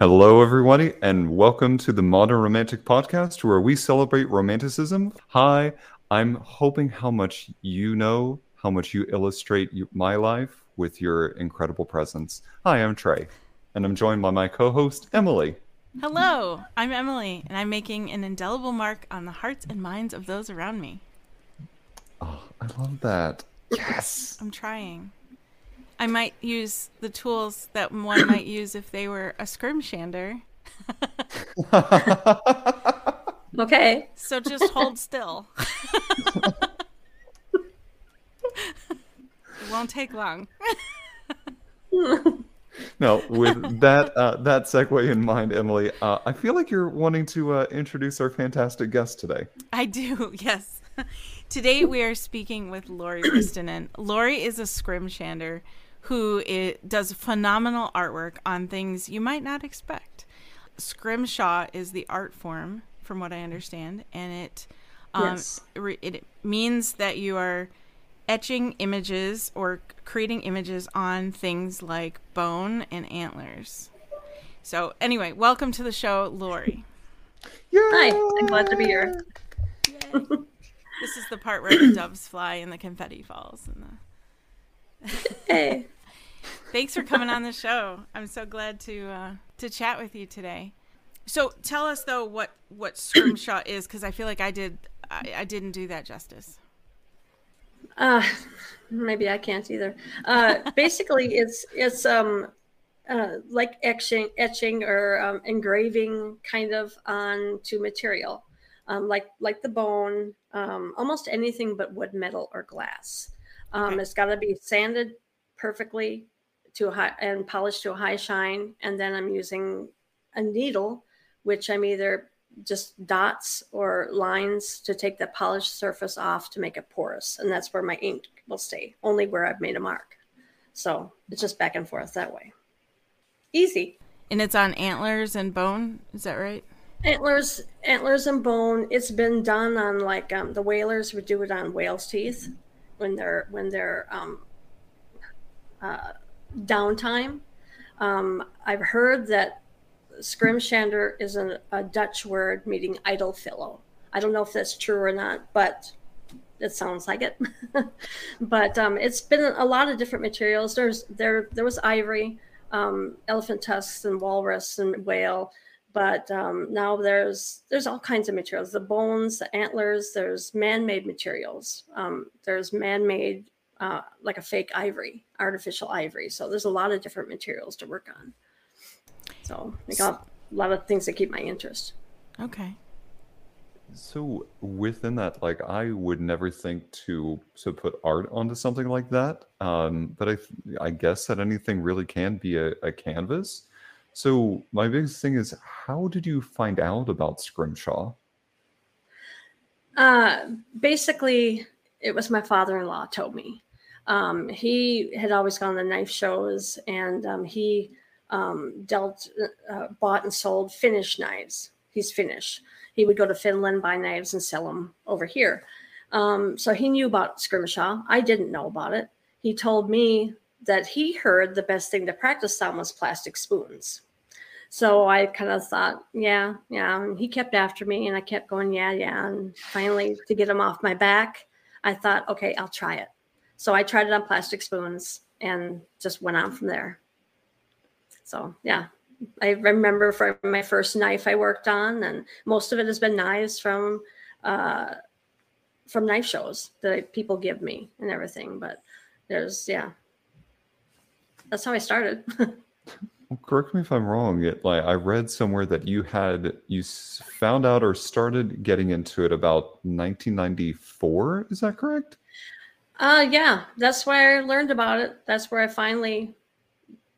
Hello, everybody, and welcome to the Modern Romantic Podcast, where we celebrate romanticism. Hi, I'm hoping how much you know, how much you illustrate my life with your incredible presence. Hi, I'm Trey, and I'm joined by my co host, Emily. Hello, I'm Emily, and I'm making an indelible mark on the hearts and minds of those around me. Oh, I love that. Yes. I'm trying. I might use the tools that one might use if they were a scrimshander. okay. So just hold still. it won't take long. no, with that uh, that segue in mind, Emily, uh, I feel like you're wanting to uh, introduce our fantastic guest today. I do, yes. Today we are speaking with Lori Ristinen. Lori is a scrimshander who it, does phenomenal artwork on things you might not expect. Scrimshaw is the art form, from what I understand, and it um, yes. it, it means that you are etching images or creating images on things like bone and antlers. So, anyway, welcome to the show, Lori. Hi, I'm glad to be here. this is the part where the doves fly and the confetti falls. And the... hey. Thanks for coming on the show. I'm so glad to uh, to chat with you today. So tell us though what what scrimshaw is because I feel like I did I, I, didn't do that justice. Uh, maybe I can't either. Uh, basically, it's it's um uh, like etching etching or um, engraving kind of onto material, um, like like the bone, um, almost anything but wood, metal, or glass. Um, okay. It's got to be sanded perfectly to a high and polished to a high shine. And then I'm using a needle, which I'm either just dots or lines to take the polished surface off to make it porous. And that's where my ink will stay, only where I've made a mark. So it's just back and forth that way. Easy. And it's on antlers and bone, is that right? Antlers, antlers and bone. It's been done on like um, the whalers would do it on whale's teeth when they're when they're um, uh, downtime. Um, I've heard that scrimshander is a, a Dutch word meaning idle fellow. I don't know if that's true or not, but it sounds like it. but um, it's been a lot of different materials. There's there there was ivory, um, elephant tusks, and walrus and whale. But um, now there's there's all kinds of materials. The bones, the antlers. There's man-made materials. Um, there's man-made uh, like a fake ivory, artificial ivory. So there's a lot of different materials to work on. So I got a lot of things that keep my interest. Okay. So within that, like I would never think to to put art onto something like that. Um, but I I guess that anything really can be a, a canvas. So my biggest thing is, how did you find out about Scrimshaw? Uh, basically, it was my father-in-law told me. Um, he had always gone to knife shows, and um, he um, dealt, uh, bought and sold Finnish knives. He's Finnish. He would go to Finland, buy knives, and sell them over here. Um, so he knew about scrimshaw. I didn't know about it. He told me that he heard the best thing to practice on was plastic spoons. So I kind of thought, yeah, yeah. And he kept after me, and I kept going, yeah, yeah. And finally, to get him off my back, I thought, okay, I'll try it. So I tried it on plastic spoons and just went on from there. So yeah, I remember from my first knife I worked on, and most of it has been knives from uh, from knife shows that people give me and everything. But there's yeah, that's how I started. correct me if I'm wrong. It, like I read somewhere that you had you found out or started getting into it about 1994. Is that correct? Uh, yeah, that's where I learned about it. That's where I finally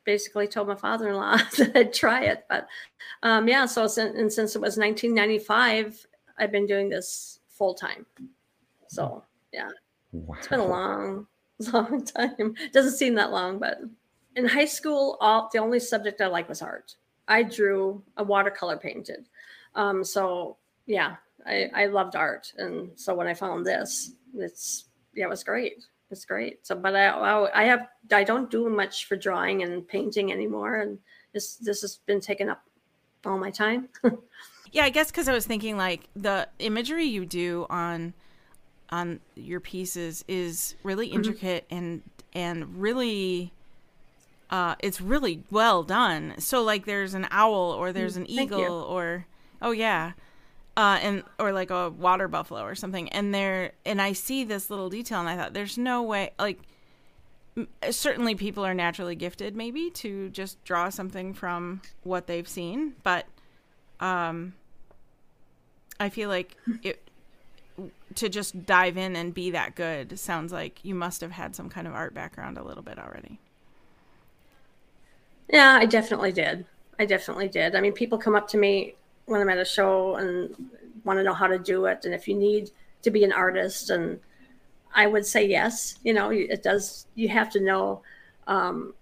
basically told my father-in-law that I'd try it. But um, yeah, so since, and since it was 1995, I've been doing this full time. So yeah, wow. it's been a long, long time. It doesn't seem that long, but in high school, all the only subject I liked was art. I drew a watercolor painted. Um, so yeah, I, I loved art, and so when I found this, it's yeah, it was great. It's great. So, but I, I have, I don't do much for drawing and painting anymore, and this this has been taking up all my time. yeah, I guess because I was thinking like the imagery you do on on your pieces is really mm-hmm. intricate mm-hmm. and and really uh it's really well done. So like there's an owl or there's mm, an eagle or oh yeah. Uh, and or like a water buffalo or something and there and i see this little detail and i thought there's no way like certainly people are naturally gifted maybe to just draw something from what they've seen but um i feel like it to just dive in and be that good sounds like you must have had some kind of art background a little bit already. Yeah i definitely did. I definitely did. I mean people come up to me when i'm at a show and want to know how to do it and if you need to be an artist and I would say yes. You know, it does. You have to know um,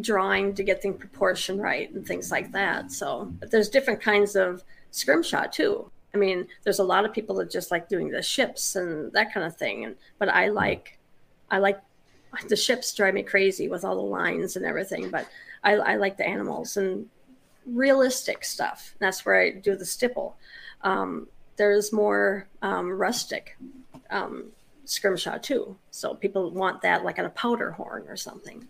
drawing to get the proportion right and things like that. So, but there's different kinds of scrimshaw too. I mean, there's a lot of people that just like doing the ships and that kind of thing. And but I like, I like the ships drive me crazy with all the lines and everything. But I, I like the animals and realistic stuff. That's where I do the stipple. Um, there's more um, rustic um, scrimshaw too. So people want that like on a powder horn or something.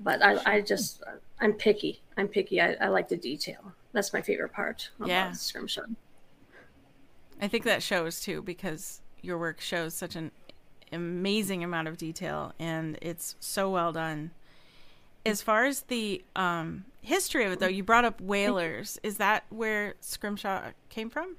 But I, I just, I'm picky. I'm picky. I, I like the detail. That's my favorite part. yeah, scrimshaw. I think that shows too because your work shows such an amazing amount of detail and it's so well done. As far as the um, history of it, though, you brought up whalers. Is that where scrimshaw came from?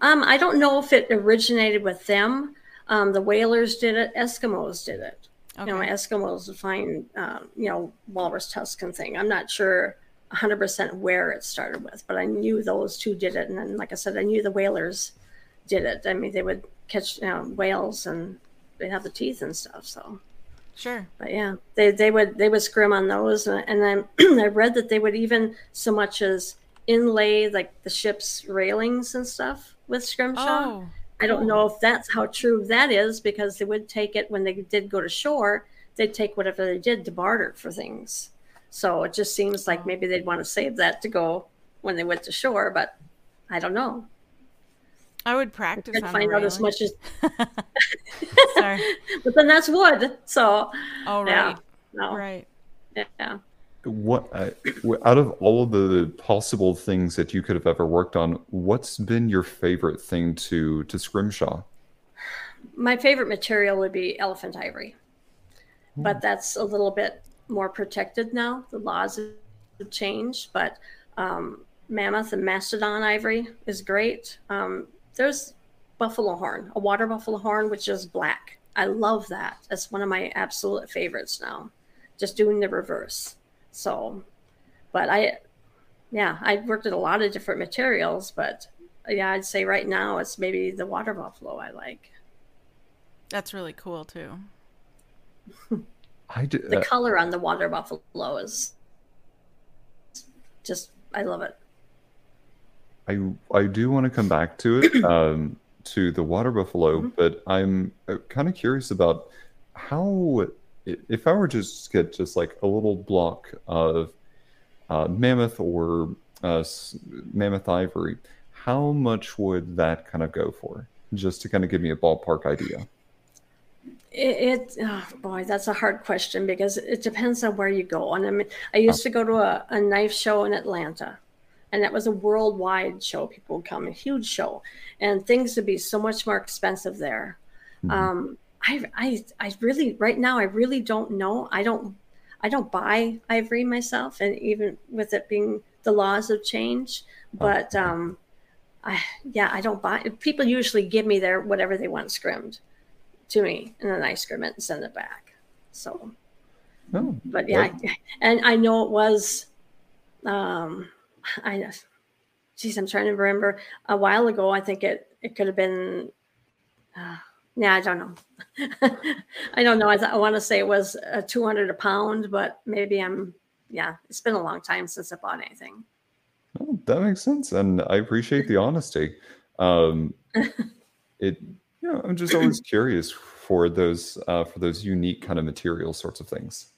Um, I don't know if it originated with them. Um, the whalers did it. Eskimos did it. Okay. You know, Eskimos would find, um, you know, walrus tuscan thing. I'm not sure 100% where it started with, but I knew those two did it. And then, like I said, I knew the whalers did it. I mean, they would catch you know, whales and they'd have the teeth and stuff. So, sure. But yeah, they, they would they would scrim on those. And, and then I read that they would even so much as inlay like the ship's railings and stuff with Scrimshaw. Oh, I don't know if that's how true that is because they would take it when they did go to shore, they'd take whatever they did to barter for things. So it just seems like maybe they'd want to save that to go when they went to shore, but I don't know. I would practice. I find out as much as. Sorry, but then that's wood. So. Oh right. Yeah, no. Right. Yeah what uh, out of all of the possible things that you could have ever worked on what's been your favorite thing to to scrimshaw my favorite material would be elephant ivory hmm. but that's a little bit more protected now the laws have changed but um, mammoth and mastodon ivory is great um, there's buffalo horn a water buffalo horn which is black i love that that's one of my absolute favorites now just doing the reverse so, but I, yeah, I've worked with a lot of different materials, but yeah, I'd say right now it's maybe the water buffalo I like. That's really cool too. I do, the uh, color on the water buffalo is just I love it. I I do want to come back to it um, to the water buffalo, mm-hmm. but I'm uh, kind of curious about how if I were to just get just like a little block of uh, mammoth or uh, mammoth ivory, how much would that kind of go for? Just to kind of give me a ballpark idea. It, it oh boy, that's a hard question because it depends on where you go. And I mean, I used to go to a, a knife show in Atlanta, and that was a worldwide show. People would come, a huge show, and things would be so much more expensive there. Mm-hmm. Um, I, I, I really right now I really don't know. I don't I don't buy ivory myself, and even with it being the laws of change, but um, I yeah I don't buy. People usually give me their whatever they want scrimmed to me, and then I scrim it and send it back. So, oh, but yeah, I, and I know it was, um, I, just, geez, I'm trying to remember a while ago. I think it it could have been. Uh, yeah, I don't know. I don't know. I, th- I want to say it was a 200 a pound, but maybe I'm, yeah, it's been a long time since I bought anything. Oh, that makes sense. And I appreciate the honesty. Um, it, you know, I'm just always curious for those, uh, for those unique kind of material sorts of things.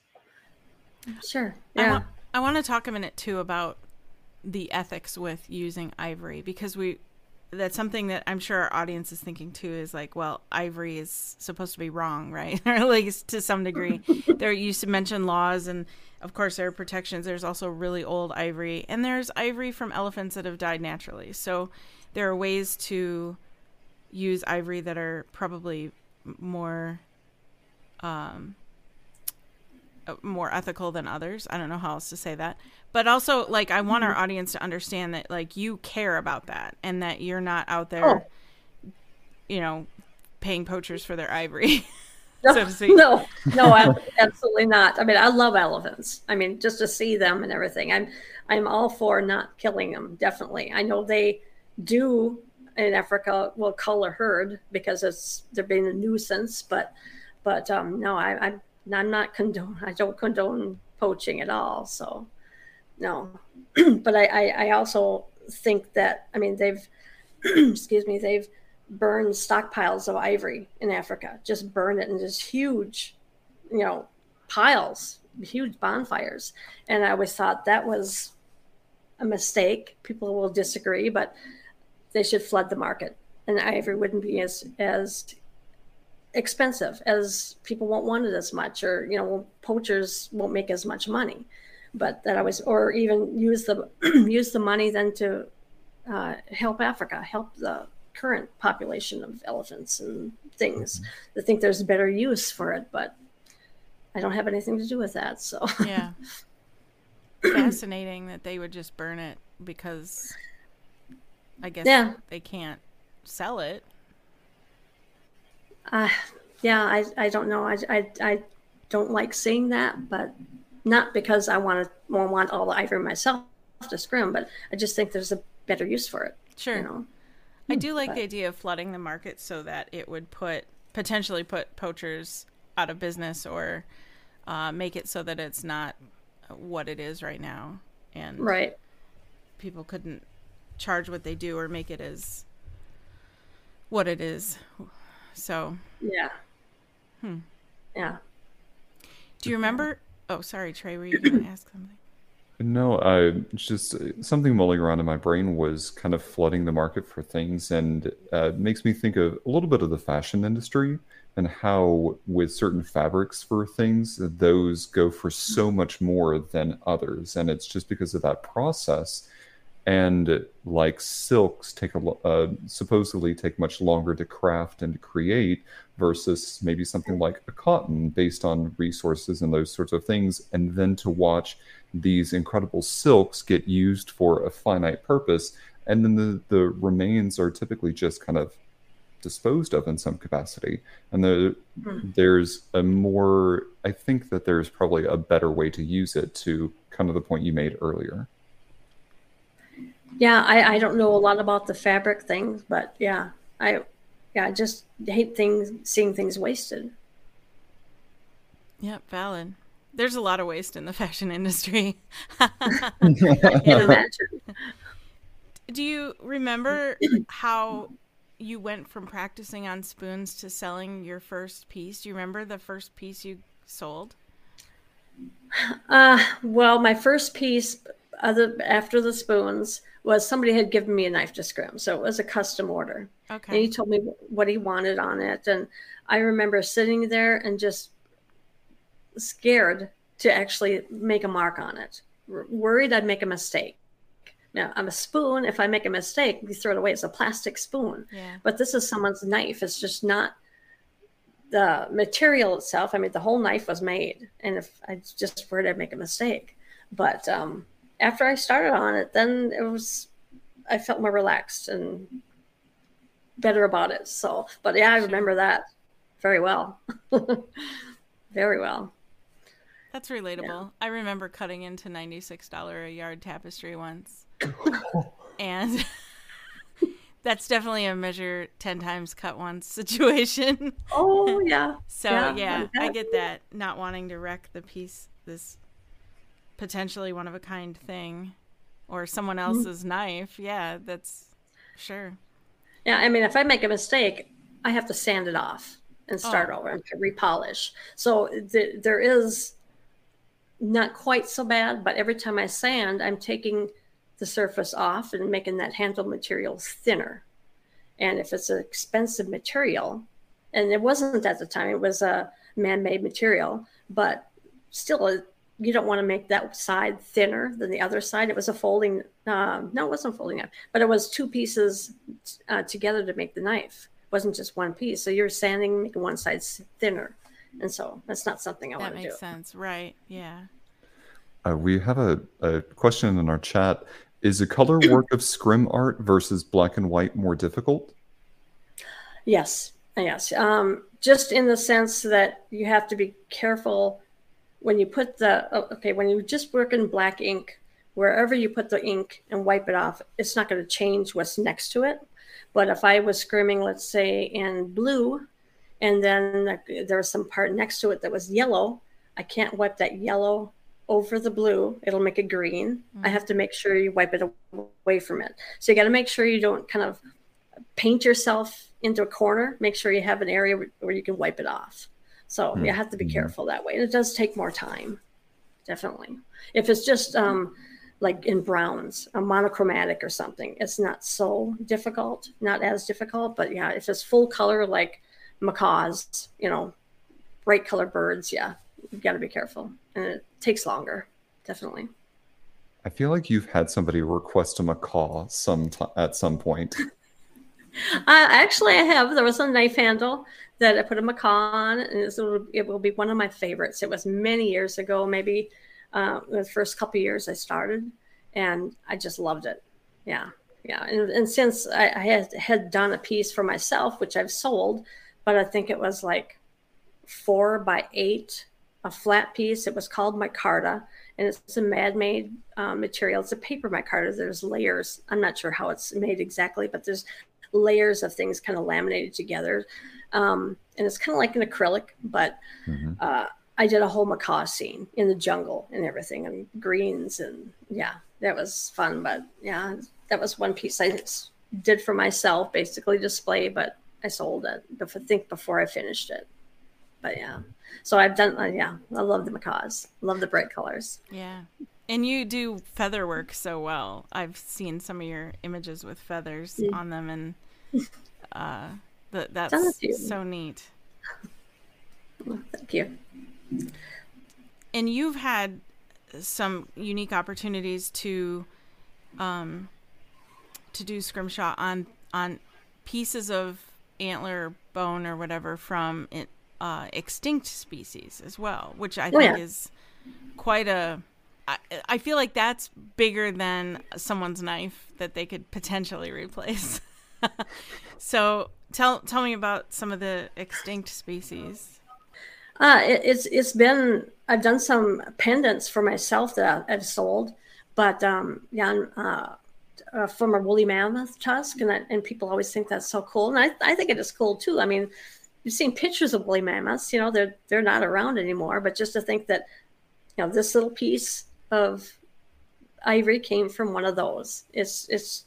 Sure. I, Yeah. wa- I want to talk a minute too about the ethics with using ivory because we that's something that I'm sure our audience is thinking too is like, well, ivory is supposed to be wrong, right? or at least to some degree. there you used to mention laws and of course there are protections. There's also really old ivory and there's ivory from elephants that have died naturally. So there are ways to use ivory that are probably more um more ethical than others. I don't know how else to say that. But also like I want our audience to understand that like you care about that and that you're not out there you know paying poachers for their ivory. No, so no, no, absolutely not. I mean, I love elephants. I mean, just to see them and everything. I'm, I'm all for not killing them. Definitely. I know they do in Africa will cull a herd because it's they're being a nuisance. But, but um, no, I, I'm, I'm not condone. I don't condone poaching at all. So, no. but I, I, I also think that I mean they've, excuse me, they've burned stockpiles of ivory in Africa. Just burn it in just huge, you know, piles, huge bonfires. And I always thought that was a mistake. People will disagree, but they should flood the market, and ivory wouldn't be as as expensive as people won't want it as much, or you know, poachers won't make as much money. But that I was, or even use the use the money then to uh, help Africa, help the current population of elephants and things. I think there's a better use for it, but I don't have anything to do with that. So Yeah. Fascinating that they would just burn it because I guess Yeah. they can't sell it. Uh, yeah, I, I don't know. I, I, I don't like seeing that, but not because I want to want all the ivory myself to scrim, but I just think there's a better use for it. Sure. You know? I do like but- the idea of flooding the market so that it would put potentially put poachers out of business or uh, make it so that it's not what it is right now, and Right. people couldn't charge what they do or make it as what it is. So, Yeah. Hmm. Yeah. do you remember? Oh, sorry, Trey. Were you going to ask something? No, I just something mulling around in my brain was kind of flooding the market for things, and uh, makes me think of a little bit of the fashion industry and how, with certain fabrics for things, those go for so much more than others, and it's just because of that process. And like silks take a uh, supposedly take much longer to craft and to create versus maybe something like a cotton based on resources and those sorts of things, and then to watch these incredible silks get used for a finite purpose, and then the, the remains are typically just kind of disposed of in some capacity. And the, Hmm. there's a more, I think that there's probably a better way to use it to kind of the point you made earlier. Yeah, I, I don't know a lot about the fabric things, but yeah, I yeah, I just hate things seeing things wasted. Yep, valid. There's a lot of waste in the fashion industry. I can't imagine. Do you remember how you went from practicing on spoons to selling your first piece? Do you remember the first piece you sold? Uh, well, my first piece, other after the spoons, was somebody had given me a knife to scrim, so it was a custom order, Okay. and he told me what he wanted on it, and I remember sitting there and just scared to actually make a mark on it, w- worried I'd make a mistake. Now, I'm a spoon. If I make a mistake, we throw it away. It's a plastic spoon. Yeah. but this is someone's knife. It's just not the material itself. I mean, the whole knife was made, and if I just worried I'd make a mistake. But um, after I started on it, then it was I felt more relaxed and better about it. So, but yeah, I remember that very well, very well. That's relatable. I remember cutting into $96 a yard tapestry once. and that's definitely a measure 10 times cut once situation. Oh yeah, So, Yeah, yeah, I get that. Not wanting to wreck the piece, this potentially one of a kind thing, or someone Mm-hmm. else's knife. Yeah, that's sure. yeah. I mean, if I make a mistake, I have to sand it off and start Oh. over and repolish. So th- there is not quite so bad, but every time I sand, I'm taking the surface off and making that handle material thinner. And if it's an expensive material, and it wasn't at the time, it was a man made material, but still, you don't want to make that side thinner than the other side. It was a folding, um, no, it wasn't folding knife, but it was two pieces uh, together to make the knife. It wasn't just one piece. So you're sanding, making one side thinner. And so that's not something I that want to do. That makes sense. Right. Yeah. Uh, we have a, a question in our chat. Is a color work of scrim art versus black and white more difficult? Yes. Yes. Um, just in the sense that you have to be careful when you put the oh, okay when you just work in black ink wherever you put the ink and wipe it off it's not going to change what's next to it. But if i was scrimming let's say in blue and then there was some part next to it that was yellow i can't wipe that yellow over the blue. It'll make it green. Mm-hmm. i have to make sure you wipe it away from it. So you got to make sure you don't kind of paint yourself into a corner. Make sure you have an area where you can wipe it off so mm-hmm. you have to be careful that way. And it does take more time, definitely. If it's just um, like in browns, a monochromatic or something, it's not so difficult, not as difficult. But yeah, if it's full color like macaws, you know, bright color birds, yeah, you got to be careful. And it takes longer, definitely. I feel like you've had somebody request a macaw some t- at some point. uh, actually, I have. There was a knife handle that I put a macaw and it will, it will be one of my favorites. It was many years ago, maybe uh, the first couple years I started, and I just loved it. Yeah, yeah. And, and since I, I, had had done a piece for myself, which I've sold, but I think it was like four by eight, a flat piece. It was called micarta, and it's a mad-made uh, material. It's a paper micarta. There's layers. I'm not sure how it's made exactly, but there's layers of things kind of laminated together. Um, and it's kind of like an acrylic, but mm-hmm. uh, I did a whole macaw scene in the jungle and everything, and greens, and yeah, that was fun. But yeah, that was one piece I did for myself, basically display, but I sold it. I think before I finished it. But yeah, so I've done. Uh, yeah, I love the macaws. Love the bright colors. Yeah. And you do feather work so well. I've seen some of your images with feathers yeah. on them, and uh, that that's so neat. thank you. And you've had some unique opportunities to um to do scrimshaw on on pieces of antler bone or whatever from uh, extinct species as well, which I oh, think yeah. is quite a. I, I feel like that's bigger than someone's knife that they could potentially replace. so tell tell me about some of the extinct species. Uh, it, it's it's been I've done some pendants for myself that I've sold, but um, yeah, uh, uh, from a woolly mammoth tusk, and and people always think that's so cool, and I I think it is cool too. I mean, you've seen pictures of woolly mammoths, you know, they're they're not around anymore, but just to think that, you know, this little piece of ivory came from one of those, it's it's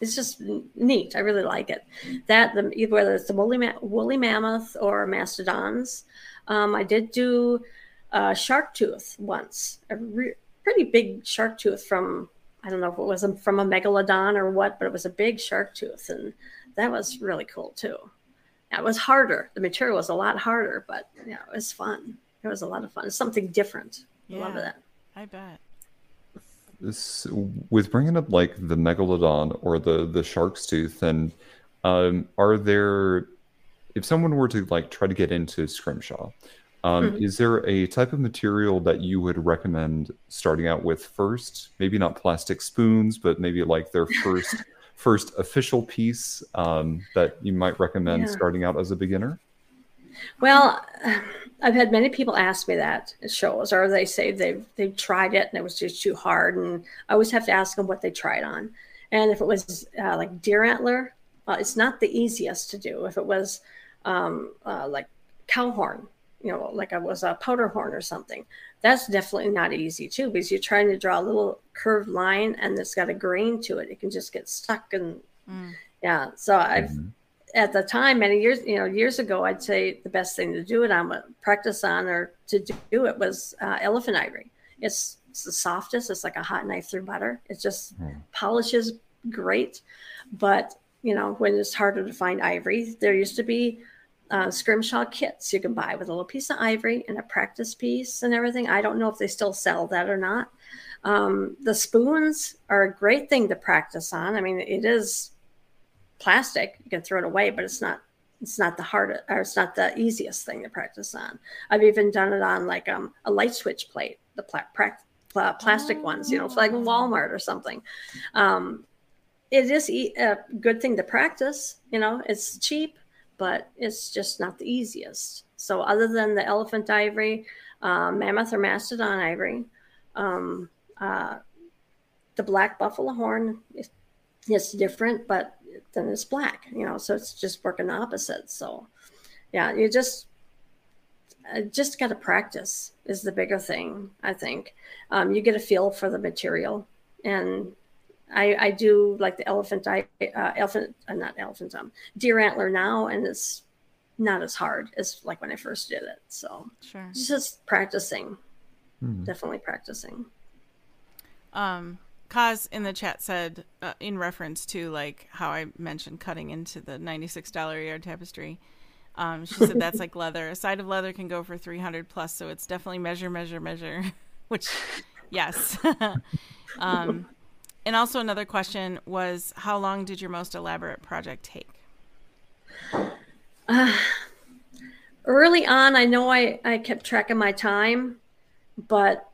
it's just neat. I really like it. That the, whether it's the woolly, ma- woolly mammoth or mastodons. Um, I did do a shark tooth once, a re- pretty big shark tooth from I don't know if it was from a megalodon or what, but it was a big shark tooth, and that was really cool too. It was harder. The material was a lot harder, but yeah, it was fun. It was a lot of fun. It's something different. Yeah, Love that. I bet this, with bringing up like the megalodon or the the shark's tooth, and um, are there, if someone were to like try to get into scrimshaw, um, mm-hmm. is there a type of material that you would recommend starting out with first? Maybe not plastic spoons, but maybe like their first first official piece um, that you might recommend yeah. starting out as a beginner. Well, I've had many people ask me that at shows, or they say they've they've tried it and it was just too hard, and I always have to ask them what they tried on. And if it was uh, like deer antler, uh, it's not the easiest to do. If it was um, uh, like cow horn, you know, like it was a powder horn or something, that's definitely not easy too, because you're trying to draw a little curved line and it's got a grain to it. It can just get stuck and mm. yeah. So I've mm-hmm at the time, many years, you know, years ago, I'd say the best thing to do it on, practice on, or to do it was uh, elephant ivory. It's, it's the softest. It's like a hot knife through butter. It just mm. polishes great. But, you know, when it's harder to find ivory, there used to be uh, scrimshaw kits you can buy with a little piece of ivory and a practice piece and everything. I don't know if they still sell that or not. Um, the spoons are a great thing to practice on. I mean, it is plastic; you can throw it away, but it's not it's not the hardest or it's not the easiest thing to practice on. I've even done it on like um, a light switch plate, the pla- pla- plastic oh. ones, you know, like oh. Walmart or something. Um, it is a good thing to practice. You know, it's cheap but it's just not the easiest. So, other than the elephant ivory, uh, mammoth or mastodon ivory, um, uh, the black buffalo horn is, is different, but then it's black, you know, so it's just working opposite. So, yeah, you just uh, just got to practice is the bigger thing. I think um, you get a feel for the material, and I, I do like the elephant, uh, elephant, uh, not elephant, um, deer antler now, and it's not as hard as like when I first did it. So sure, just practicing, hmm. definitely practicing. Um, Kaz in the chat said, uh, in reference to like how I mentioned cutting into the ninety-six dollar yard tapestry. Um, she said that's like leather. A side of leather can go for three hundred plus, so it's definitely measure, measure, measure. Which, yes. um, and also another question was how long did your most elaborate project take? Uh, early on, I know I, I kept track of my time, but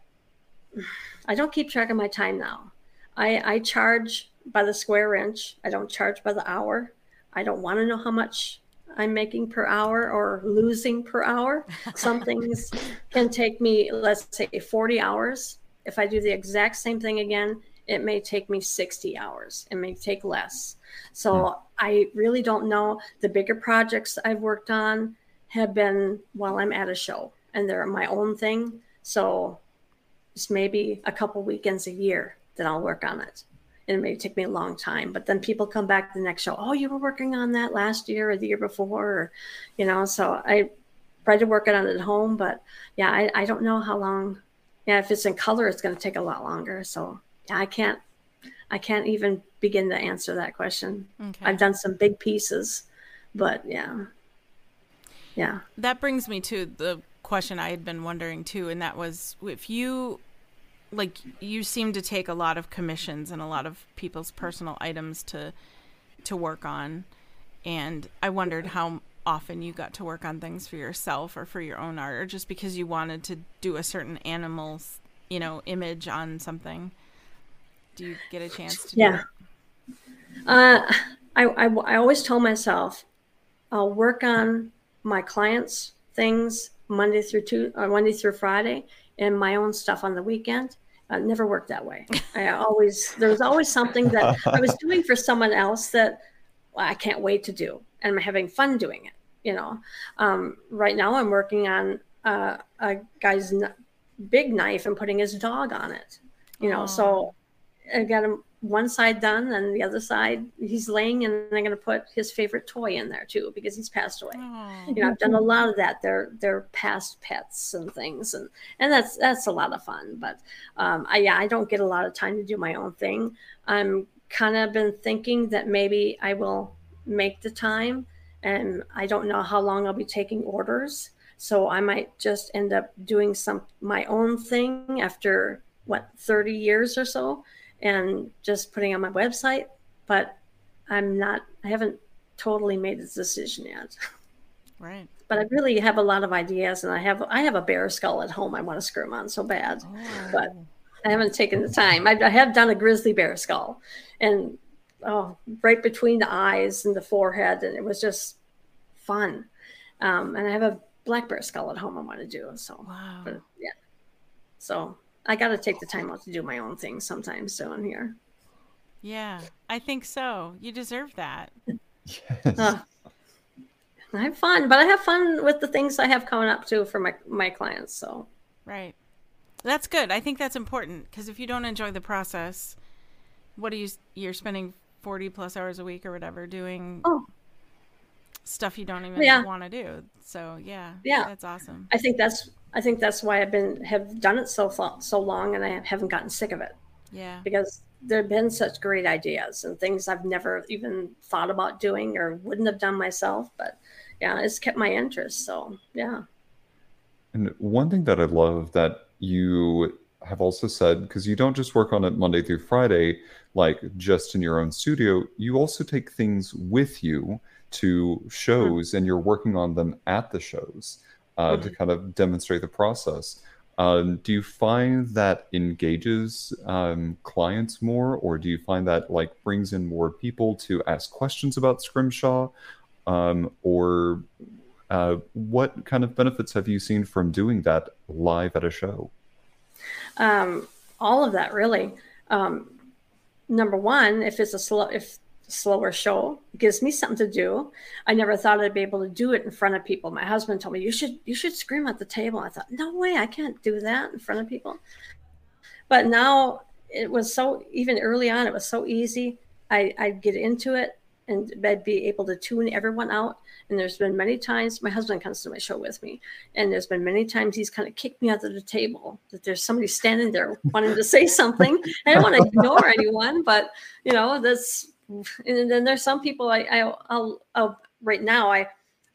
I don't keep track of my time now. I, I charge by the square inch. I don't charge by the hour. I don't want to know how much I'm making per hour or losing per hour. Some things can take me, let's say, 40 hours. If I do the exact same thing again, it may take me 60 hours it may take less so hmm. i really don't know the bigger projects i've worked on have been while i'm at a show and they're my own thing so it's maybe a couple weekends a year that i'll work on it and it may take me a long time but then people come back to the next show oh you were working on that last year or the year before or, you know so i try to work it on it at home but yeah I, I don't know how long yeah if it's in color it's going to take a lot longer so yeah, I can't I can't even begin to answer that question. Okay. I've done some big pieces, but yeah. Yeah. That brings me to the question I had been wondering too, and that was if you like you seem to take a lot of commissions and a lot of people's personal items to to work on. And I wondered how often you got to work on things for yourself or for your own art or just because you wanted to do a certain animal's, you know, image on something. Do you get a chance to yeah. uh, I, I, I always tell myself i'll work on my clients things monday through two or uh, monday through friday and my own stuff on the weekend uh, never worked that way. I always there was always something that i was doing for someone else that well, i can't wait to do and i'm having fun doing it you know? Um, right now i'm working on uh, a guy's n- big knife and putting his dog on it you know? So I got him one side done, and the other side he's laying, and I'm going to put his favorite toy in there too because he's passed away. You know, I've done a lot of that. They're they're past pets and things, and and that's that's a lot of fun. But um, I yeah, I don't get a lot of time to do my own thing. I'm kind of been thinking that maybe I will make the time, and I don't know how long I'll be taking orders. So I might just end up doing some my own thing after what 30 years or so and just putting on my website. But I'm not, I haven't totally made the decision yet. Right. But I really have a lot of ideas, and I have I have a bear skull at home. I want to screw them on so bad, oh. but I haven't taken the time. I, I have done a grizzly bear skull, and oh, right between the eyes and the forehead, and it was just fun. Um, and I have a black bear skull at home. I want to do so. Wow. But, yeah. So I got to take the time out to do my own thing sometime soon here. Yeah, I think so. You deserve that. yes. Uh, I have fun, but I have fun with the things I have coming up too for my my clients. So right, that's good. I think that's important because if you don't enjoy the process, what are you you're spending forty plus hours a week or whatever doing oh. stuff you don't even yeah. want to do. So yeah, yeah, that's awesome. I think that's I think that's why I've been have done it so so long, and I haven't gotten sick of it. Yeah, because there have been such great ideas and things I've never even thought about doing or wouldn't have done myself. But yeah, it's kept my interest. So yeah. And one thing that I love that you have also said, because you don't just work on it Monday through Friday, like just in your own studio, you also take things with you to shows mm-hmm. and you're working on them at the shows mm-hmm. to kind of demonstrate the process. Um, do you find that engages um, clients more, or do you find that like brings in more people to ask questions about Scrimshaw, um, or uh, what kind of benefits have you seen from doing that live at a show? Um, all of that, really. Um, number one, if it's a slow, if slower show. It gives me something to do. I never thought i'd be able to do it in front of people. My husband told me you should you should scrim at the table. I thought no way i can't do that in front of people. But now it was so even early on it was so easy. I i'd get into it and I'd be able to tune everyone out. And there's been many times my husband comes to my show with me, and there's been many times he's kind of kicked me out of the table that there's somebody standing there wanting to say something. I don't want to ignore anyone, but you know, that's and then there's some people I, I will I'll right now I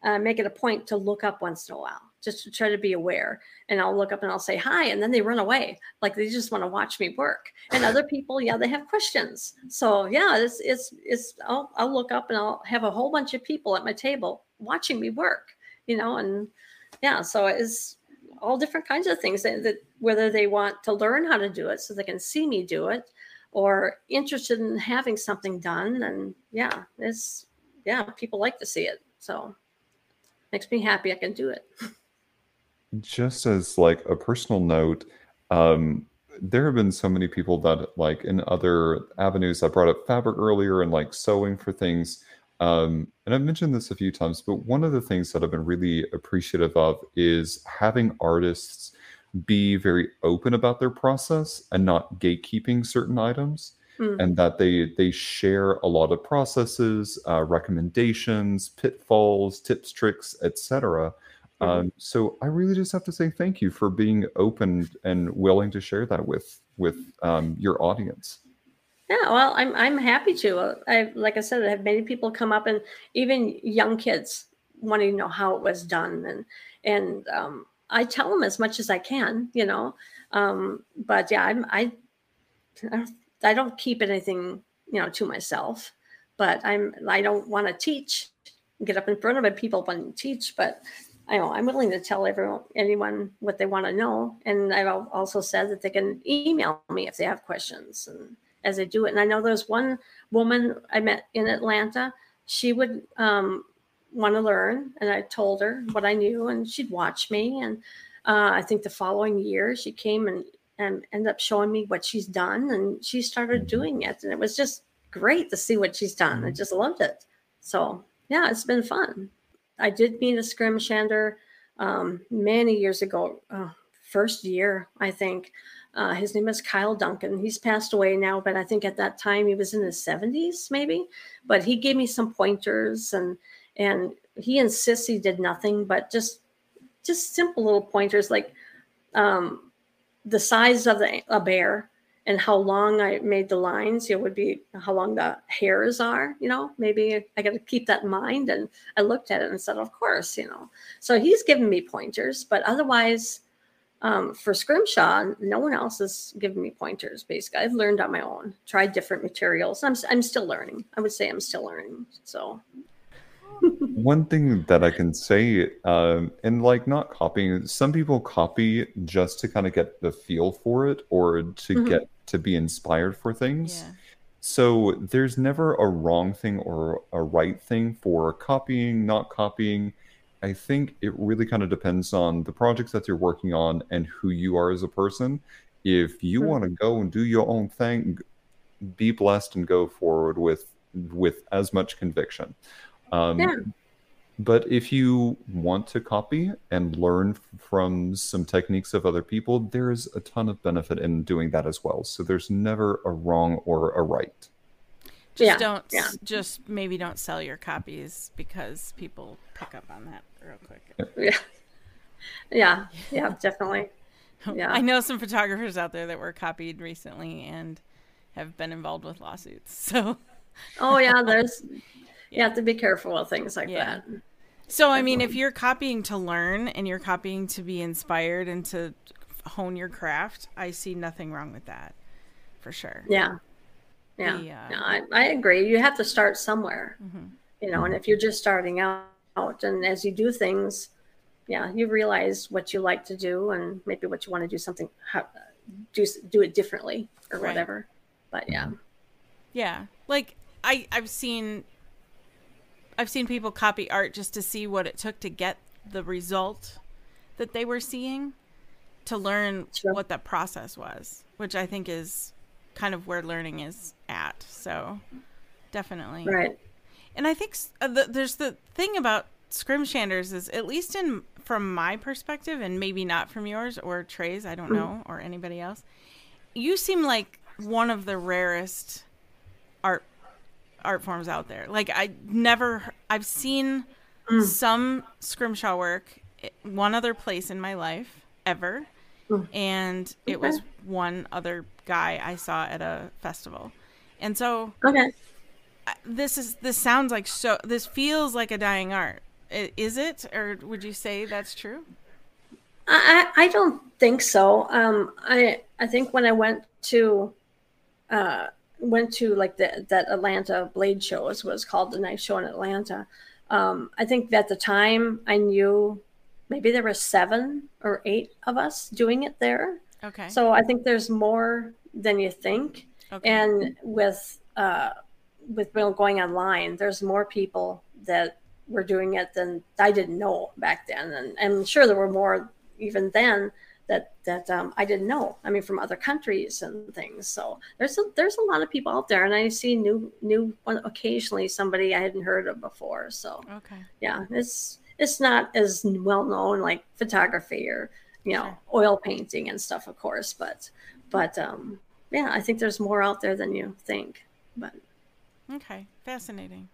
uh, make it a point to look up once in a while just to try to be aware. And I'll look up and I'll say hi, and then they run away like they just want to watch me work. And other people, yeah, they have questions. So yeah, it's it's it's. I'll I'll look up and I'll have a whole bunch of people at my table watching me work. You know, and yeah, so it's all different kinds of things that, that whether they want to learn how to do it so they can see me do it or interested in having something done and yeah it's yeah people like to see it. So makes me happy i can do it. Just as like a personal note um there have been so many people that like in other avenues i brought up fabric earlier and like sewing for things. Um, and I've mentioned this a few times, but one of the things that I've been really appreciative of is having artists be very open about their process and not gatekeeping certain items. Mm. And that they they share a lot of processes, uh, recommendations, pitfalls, tips, tricks, etc. Mm-hmm. Um, so I really just have to say thank you for being open and willing to share that with with um, your audience. Yeah, well, I'm I'm happy to. I like I said, I have many people come up and even young kids wanting to know how it was done, and and um, I tell them as much as I can, you know. Um, but yeah, I'm I I don't keep anything, you know, to myself. But I'm I don't want to teach, get up in front of people and teach, but I know I'm willing to tell everyone anyone what they want to know. And I've also said that they can email me if they have questions and as I do it. And I know there's one woman I met in Atlanta. She would um, want to learn, and I told her what I knew, and she'd watch me. And uh, I think the following year, she came and and ended up showing me what she's done, and she started doing it, and it was just great to see what she's done. I just loved it. So yeah, it's been fun. I did meet a scrimshander um, many years ago, uh, first year, I think. Uh, his name is Kyle Duncan. He's passed away now, but I think at that time he was in his 70s, maybe. But he gave me some pointers, and and he insists he did nothing but just just simple little pointers like um, the size of the, a bear and how long I made the lines. It would be how long the hairs are. You know, maybe I got to keep that in mind. And I looked at it and said, of course, you know. So he's given me pointers, but otherwise um, for scrimshaw, no one else has given me pointers. Basically, I've learned on my own, tried different materials. I'm I'm still learning. I would say I'm still learning. So. One thing that I can say, um, and like not copying, some people copy just to kind of get the feel for it or to mm-hmm. get to be inspired for things. Yeah. So there's never a wrong thing or a right thing for copying, not copying I think it really kind of depends on the projects that you're working on and who you are as a person. If you want to go and do your own thing, be blessed and go forward with with as much conviction. Um, yeah. But if you want to copy and learn from some techniques of other people, there's a ton of benefit in doing that as well. So there's never a wrong or a right. Just yeah, don't yeah. just maybe don't sell your copies because people pick up on that real quick. Yeah. yeah, yeah, definitely. Yeah. I know some photographers out there that were copied recently and have been involved with lawsuits. So Oh yeah, there's you have to be careful with things like Yeah. that. So I mean, if you're copying to learn and you're copying to be inspired and to hone your craft, I see nothing wrong with that, for sure. Yeah. Yeah. The, uh, No, I, I agree. You have to start somewhere. Mm-hmm. You know, and mm-hmm. if you're just starting out and as you do things, yeah, you realize what you like to do and maybe what you want to do something how, do do it differently or Right. whatever. But yeah. Mm-hmm. Yeah, like I I've seen I've seen people copy art just to see what it took to get the result that they were seeing to learn Sure. what that process was, which I think is kind of where learning is at. So definitely. Right. And I think uh, the, there's the thing about scrimshanders is at least in from my perspective and maybe not from yours or Trey's, I don't know, or anybody else. You seem like one of the rarest art art forms out there. Like I never I've seen some scrimshaw work one other place in my life ever. And it was one other guy I saw at a festival. And so Okay. this is this sounds like so this feels like a dying art is it or would you say that's true I, I I don't think so. Um, I I think when I went to uh, went to like the, that Atlanta Blade Show, is what it's called, the knife show in Atlanta. Um, I think at the time I knew maybe there were seven or eight of us doing it there. okay So I think there's more than you think. okay And with uh, with Bill going online, there's more people that were doing it than I didn't know back then, and I'm sure there were more even then that that um, I didn't know. I mean, from other countries and things. So there's a, there's a lot of people out there, and I see new new occasionally somebody I hadn't heard of before. So okay yeah, it's it's not as well known like photography or you know oil painting and stuff, of course, but but um, yeah, I think there's more out there than you think. But okay fascinating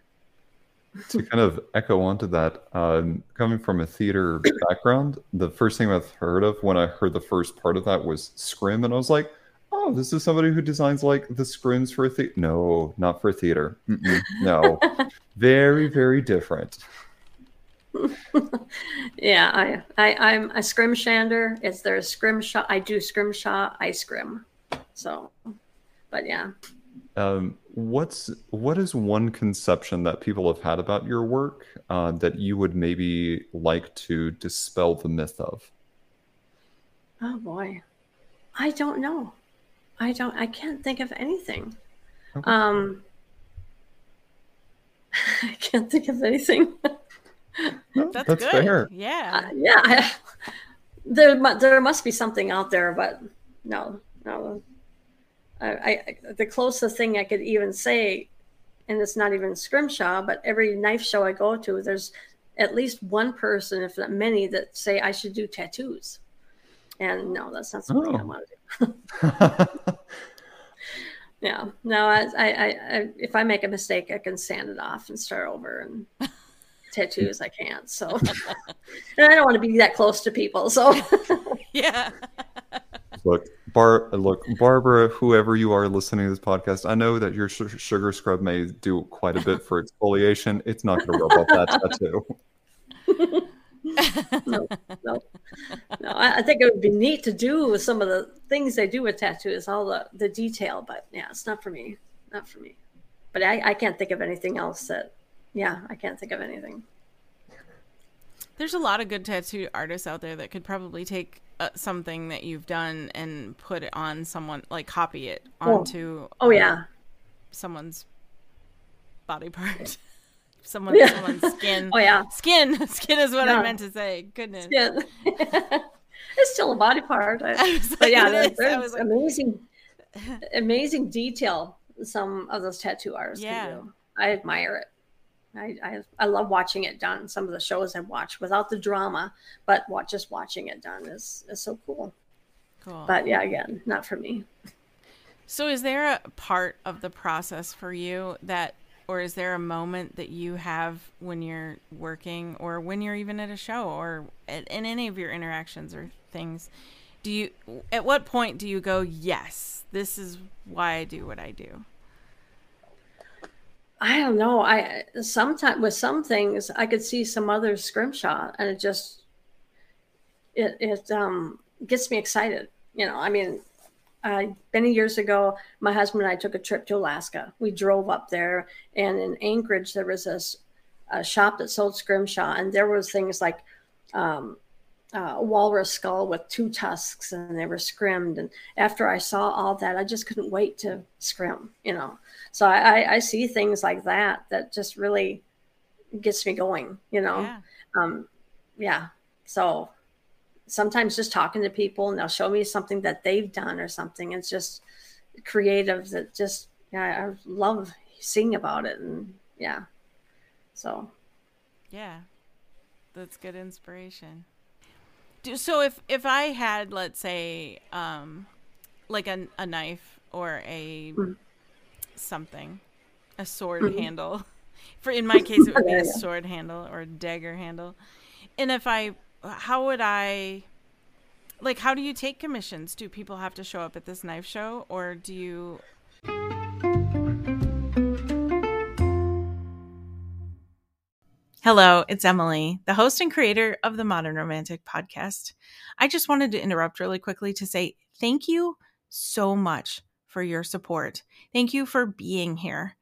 to kind of echo onto that, um, coming from a theater background, the first thing I've heard of when I heard the first part of that was scrim, and I was like, "Oh, this is somebody who designs like the scrims for a theater." No, not for theater. Mm-mm, no, very, very different. yeah, I, I I'm a scrimshander. It's their scrimshaw. I do scrimshaw. I scrim. So, but yeah. Um, what's what is one conception that people have had about your work uh, that you would maybe like to dispel the myth of? Oh boy, I don't know. I don't. I can't think of anything. Okay. Um, I can't think of anything. No, that's, that's good fair. yeah Uh, yeah, I, there there must be something out there, but no, no. I, I the closest thing I could even say, and it's not even scrimshaw, but every knife show I go to, there's at least one person, if not many, that say I should do tattoos. And no, that's not something I Oh. want to do. Yeah, no, I, I, I, I, if I make a mistake, I can sand it off and start over. And tattoos, I can't. So, and I don't want to be that close to people. So, yeah Look, Bar, look, Barbara, whoever you are listening to this podcast, I know that your sh- sugar scrub may do quite a bit for exfoliation. It's not going to rub off that tattoo. no, no, no. I, I think it would be neat to do some of the things they do with tattoos, all the the detail. But yeah, it's not for me. Not for me. But I, I can't think of anything else that. Yeah, I can't think of anything. there's a lot of good tattoo artists out there that could probably take uh, something that you've done and put it on someone like copy it Oh. onto Oh yeah, someone's body part someone Yeah. someone's skin oh yeah. skin skin is what i meant to say goodness Yeah. it's still a body part. I- I was but yeah, it there- is. I there's was like- amazing, amazing detail. Some of those tattoo artists Yeah. can do. I admire it. I, I I love watching it done. Some of the shows I watch without the drama, but watch just watching it done is is so cool. cool But yeah, again, not for me. So, is there a part of the process for you that or is there a moment that you have when you're working or when you're even at a show or at, in any of your interactions or things do you at what point do you go yes this is why i do what i do i don't know i sometimes with some things i could see some other scrimshaw and it just it it um gets me excited you know i mean many years ago, my husband and I took a trip to Alaska. We drove up there, and in Anchorage, there was this a shop that sold scrimshaw, and there was things like um, uh, a walrus skull with two tusks, and they were scrimmed. And after I saw all that, I just couldn't wait to scrim. You know, so I, I see things like that that just really gets me going. You know, yeah. Um, yeah. So sometimes just talking to people and they'll show me something that they've done or something. It's just creative that just yeah, I love seeing about it and yeah. So yeah. That's good inspiration. So if if I had let's say um like a, a knife or a mm-hmm. Something, a sword mm-hmm. handle. For in my case it would be a sword handle or a dagger handle. And if I how would I like how do you take commissions? Do people have to show up at this knife show or do you Hello, it's Emily, the host and creator of the Modern Romantic podcast. I just wanted to interrupt really quickly to say thank you so much for your support. Thank you for being here.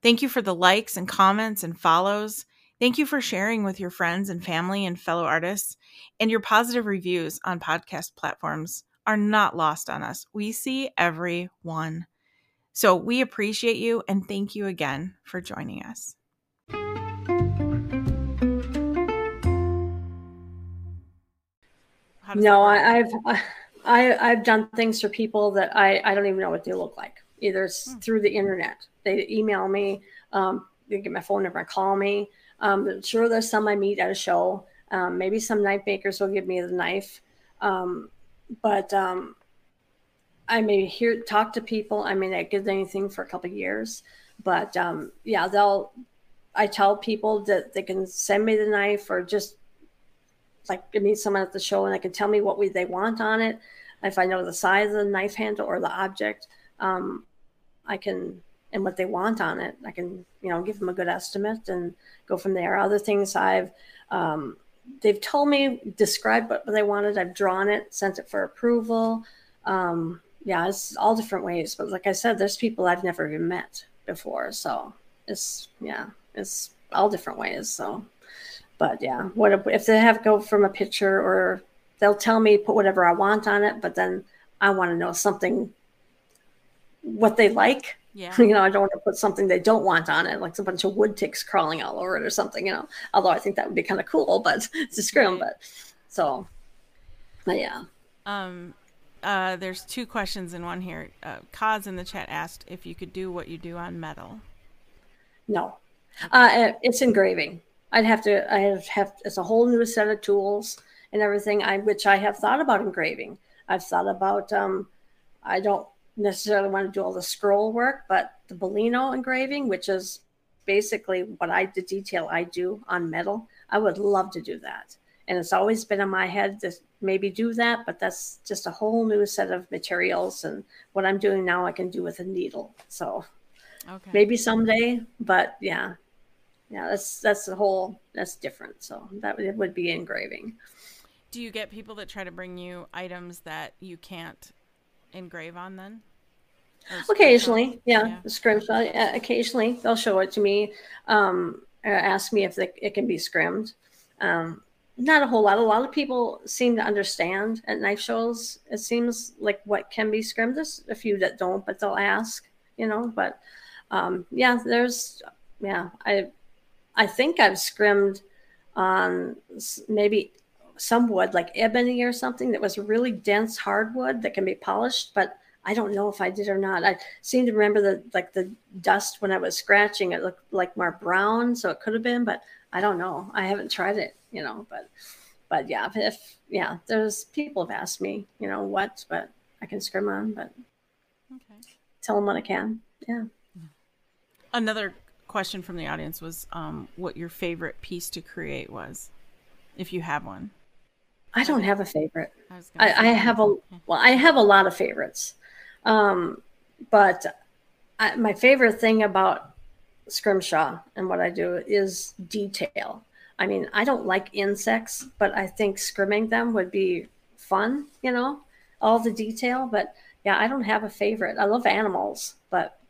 Thank you for the likes and comments and follows. Thank you for sharing with your friends and family and fellow artists. And your positive reviews on podcast platforms are not lost on us. We see every one. So we appreciate you and thank you again for joining us. No, I, I've I, I've done things for people that I, I don't even know what they look like. Either hmm. through the internet, they email me, um, they get my phone number, and call me. Um, sure, there's some I meet at a show. Um, maybe some knife makers will give me the knife. Um, but um, I may hear talk to people. I may not get anything for a couple years, but um, yeah, they'll. I tell people that they can send me the knife or just like meet someone at the show and they can tell me what we, they want on it. If I know the size of the knife handle or the object, um, I can and what they want on it. I can, you know, give them a good estimate and go from there. Other things I've, um, they've told me, describe what they wanted. I've drawn it, sent it for approval. Um, yeah, it's all different ways. But like I said, there's people I've never even met before. So it's, yeah, it's all different ways. So, but yeah, what if they have go from a picture or they'll tell me put whatever I want on it, but then I want to know something, what they like yeah. You know, I don't want to put something they don't want on it, like a bunch of wood ticks crawling all over it or something, you know. Although I think that would be kind of cool, but it's a scrim, but so but yeah. Um uh there's two questions in one here. Uh Kaz in the chat asked if you could do what you do on metal. No. Uh it's engraving. I'd have to I have, have it's a whole new set of tools and everything I which I have thought about engraving. I've thought about um I don't necessarily want to do all the scroll work, but the bulino engraving, which is basically what I the detail I do on metal, I would love to do that. And it's always been in my head to maybe do that, but that's just a whole new set of materials. And what I'm doing now, I can do with a needle. So okay. maybe someday, but yeah, yeah, that's that's the whole that's different. So that would, would be engraving. Do you get people that try to bring you items that you can't engrave on then? Occasionally, yeah, yeah. the. Uh, occasionally, they'll show it to me. Um, ask me if they, it can be scrimmed. Um, not a whole lot. A lot of people seem to understand at knife shows. It seems like what can be scrimmed. There's a few that don't, but they'll ask. You know, but um, yeah, there's yeah. I I think I've scrimmed on maybe some wood like ebony or something that was really dense hardwood that can be polished, but I don't know if I did or not. I seem to remember the like the dust when I was scratching. It looked like more brown, so it could have been, but I don't know. I haven't tried it, you know. But but yeah, if yeah, there's people have asked me, you know, what, but I can scrim on, but okay. tell them what I can. Yeah. Another question from the audience was um, what your favorite piece to create was, if you have one. I don't have a favorite. I, I, I have a well, I have a lot of favorites, um, but I, my favorite thing about scrimshaw and what I do is detail. I mean, I don't like insects, but I think scrimming them would be fun. You know, all the detail. But yeah, I don't have a favorite. I love animals, but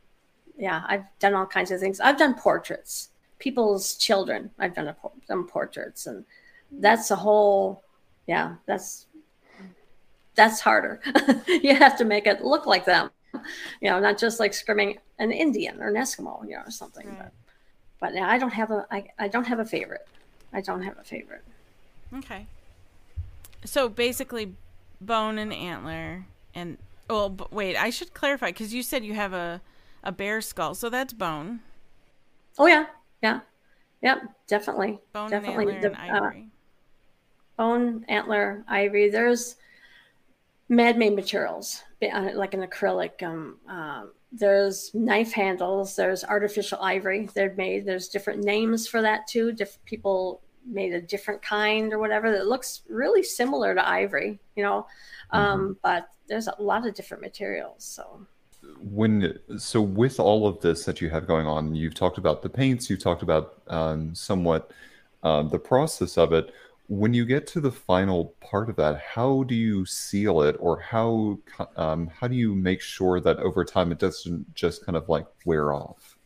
yeah, I've done all kinds of things. I've done portraits, people's children. I've done a, done portraits, and that's a whole. Yeah, that's that's harder. you have to make it look like them, you know, not just like scrimming an Indian or an Eskimo, you know, or something. Right. But, but yeah, I don't have a I, I don't have a favorite. I don't have a favorite. Okay. So basically, bone and antler, and well, wait, I should clarify because you said you have a a bear skull, so that's bone, Oh yeah, yeah, yep, definitely, bone definitely. and antler The, and uh, ivory. bone, antler, ivory. There's man-made materials uh, like an acrylic. Um, uh, there's knife handles. There's artificial ivory. They're made. There's different names for that too. Different people made a different kind or whatever that looks really similar to ivory. You know, um, but there's a lot of different materials. So when so with all of this that you have going on you've talked about the paints you've talked about um, somewhat um, the process of it when you get to the final part of that how do you seal it or how um, how do you make sure that over time it doesn't just kind of like wear off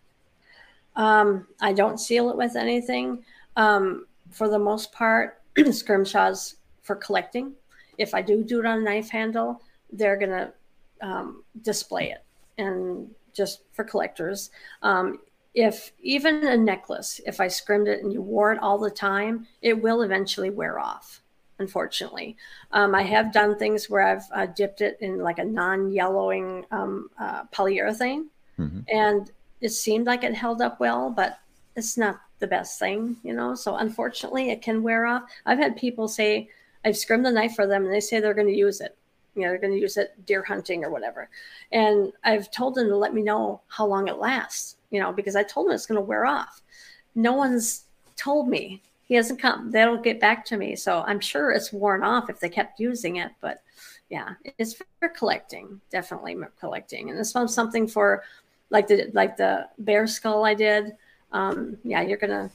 Um, I don't seal it with anything. Um, for the most part, scrimshaws for collecting. If I do do it on a knife handle, they're gonna um, display it and just for collectors. Um, if even a necklace, if I scrimmed it and you wore it all the time, it will eventually wear off. Unfortunately, um, I have done things where I've uh, dipped it in like a non-yellowing um, uh, polyurethane, Mhm. and it seemed like it held up well, but it's not the best thing, you know. So unfortunately, it can wear off. I've had people say I've scrimmed the knife for them, and they say they're going to use it. You know, they're going to use it deer hunting or whatever. And I've told them to let me know how long it lasts. You know, because I told them it's going to wear off. No one's told me. He hasn't come. They don't get back to me. So I'm sure it's worn off if they kept using it. But yeah, it's for collecting, definitely collecting. And this one's something for like the like the bear skull I did. Um, yeah, you're gonna,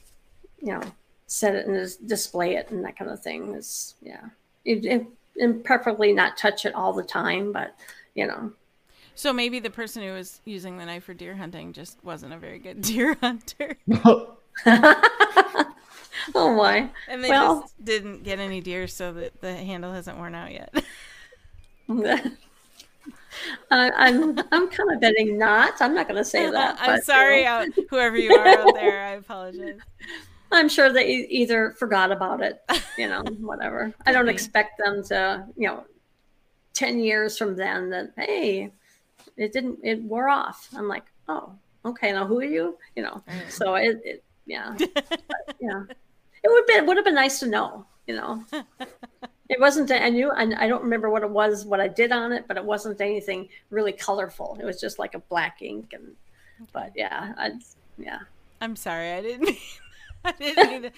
you know, set it and display it and that kind of thing. Is yeah, it, it, and preferably not touch it all the time, but you know, So maybe the person who was using the knife for deer hunting just wasn't a very good deer hunter, oh my, and they Well- just didn't get any deer, so that the handle hasn't worn out yet. I, I'm I'm kind of betting not. I'm not going to say that. I'm but, you sorry, know, out, whoever you are out there. I apologize. I'm sure they either forgot about it, you know, whatever. I don't expect them to, you know, ten years from then that hey, it didn't it wore off. I'm like, oh, okay. Now who are you? You know. Right. So it, it yeah, But, yeah. It would be it would have been nice to know, you know. It wasn't. I knew. I, I don't remember what it was, what I did on it, but it wasn't anything really colorful. It was just like a black ink, and but yeah, I yeah. I'm sorry, I didn't. I didn't mean to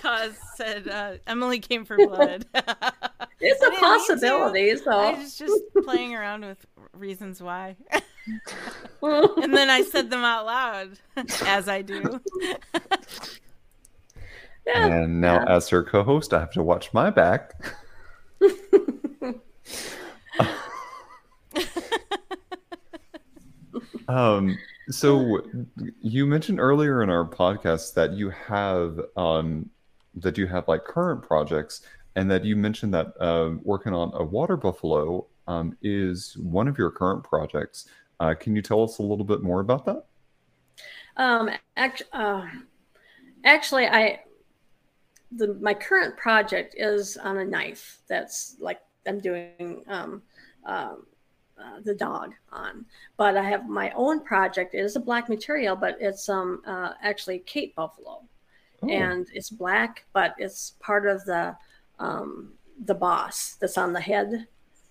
cause said uh, Emily came for blood. It's I a didn't mean to. possibility. So I was just playing around with reasons why. and then I said them out loud, as I do. yeah. and now Yeah. as her co-host i have to watch my back um so you mentioned earlier in our podcast that you have um that you have like current projects and that you mentioned that uh, working on a water buffalo um, is one of your current projects. Uh, can you tell us a little bit more about that? Um, act, uh, actually, I the my current project is on a knife that's like I'm doing um, um, uh, the dog on, but I have my own project. It is a black material, but it's um uh, actually Cape Buffalo, Oh, and it's black, but it's part of the um, the boss that's on the head,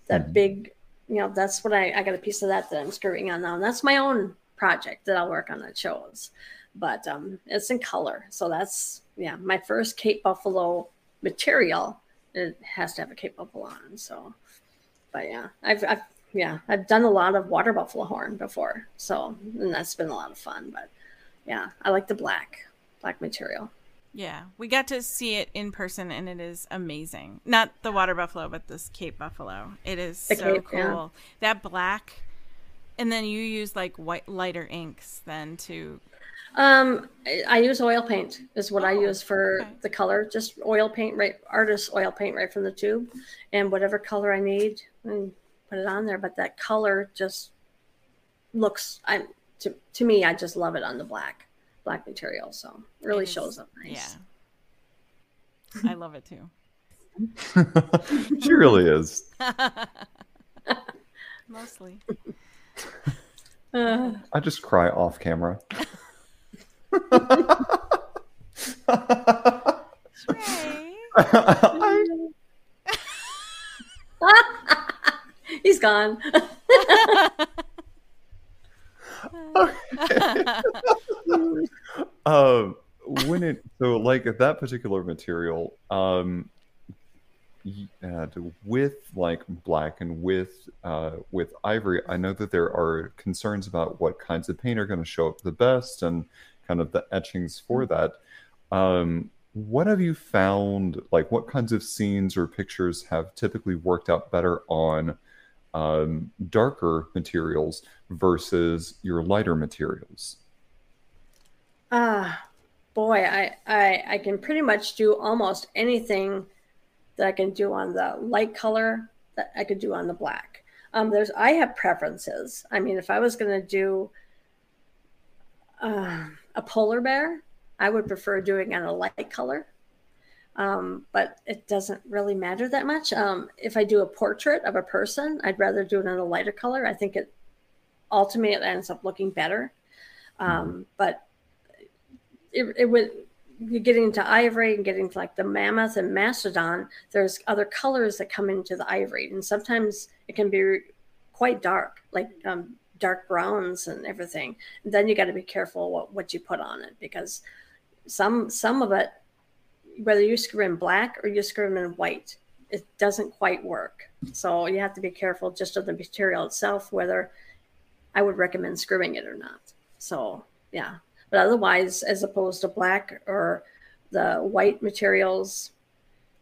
that Mhm. big. You know, that's what I I got a piece of that that I'm screwing on now, and that's my own project that I'll work on that shows. but um, it's in color. So that's yeah, my first Cape Buffalo material. It has to have a Cape Buffalo on. So, but yeah, I've, I've yeah, I've done a lot of water buffalo horn before. So and that's been a lot of fun. But yeah, I like the black black material. Yeah, we got to see it in person, and it is amazing. Not the water buffalo, but this Cape buffalo. It is The so Cape, cool. yeah. That black, and then you use like white lighter inks then to. Um, I, I use oil paint is what I Oh, use for okay. the color. Just oil paint, right? Artist oil paint right from the tube, and whatever color I need, and put it on there. But that color just looks. I to to me, I just love it on the black black material. So it really It is- shows up nice. Yeah, I love it too. she really is. Mostly. Uh, I just cry off camera. Trey. I- he's gone. um when it so like that particular material um uh, with like black and with uh with ivory i know that there are concerns about what kinds of paint are going to show up the best and kind of the etchings for that um what have you found like what kinds of scenes or pictures have typically worked out better on um, darker materials versus your lighter materials Ah, boy, I, I I can pretty much do almost anything that I can do on the light color that I could do on the black. Um, there's I have preferences. I mean, if I was going to do uh, a polar bear, I would prefer doing it on a light color. Um, but it doesn't really matter that much. Um, if I do a portrait of a person, I'd rather do it in a lighter color. I think it ultimately it ends up looking better. Um, but it, it would you're getting into ivory and getting to like the mammoth and mastodon there's other colors that come into the ivory and sometimes it can be quite dark like um, dark browns and everything and then you got to be careful what, what you put on it because some some of it whether you screw in black or you screw in white it doesn't quite work. So you have to be careful just of the material itself whether i would recommend screwing it or not. So yeah. But otherwise as opposed to black or the white materials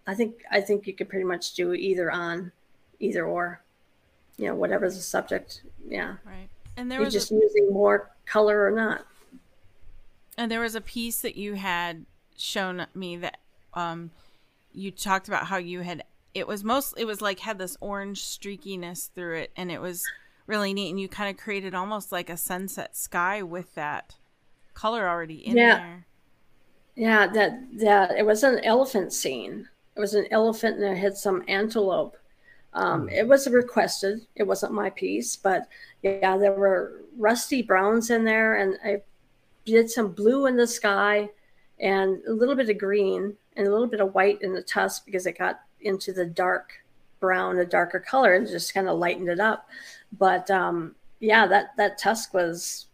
i think i think you could pretty much do either on either or you know whatever's the subject. Yeah. Right. And there you're was just a, using more color or not. And there was a piece that you had shown me that um you talked about how you had it was most it was like had this orange streakiness through it and it was really neat and you kind of created almost like a sunset sky with that color already in Yeah. there. yeah that that it was an elephant scene it was an elephant and it had some antelope um, it was requested it wasn't my piece but yeah there were rusty browns in there and i did some blue in the sky and a little bit of green and a little bit of white in the tusk because it got into the dark brown, a darker color, and just kind of lightened it up. But um, yeah, that that tusk was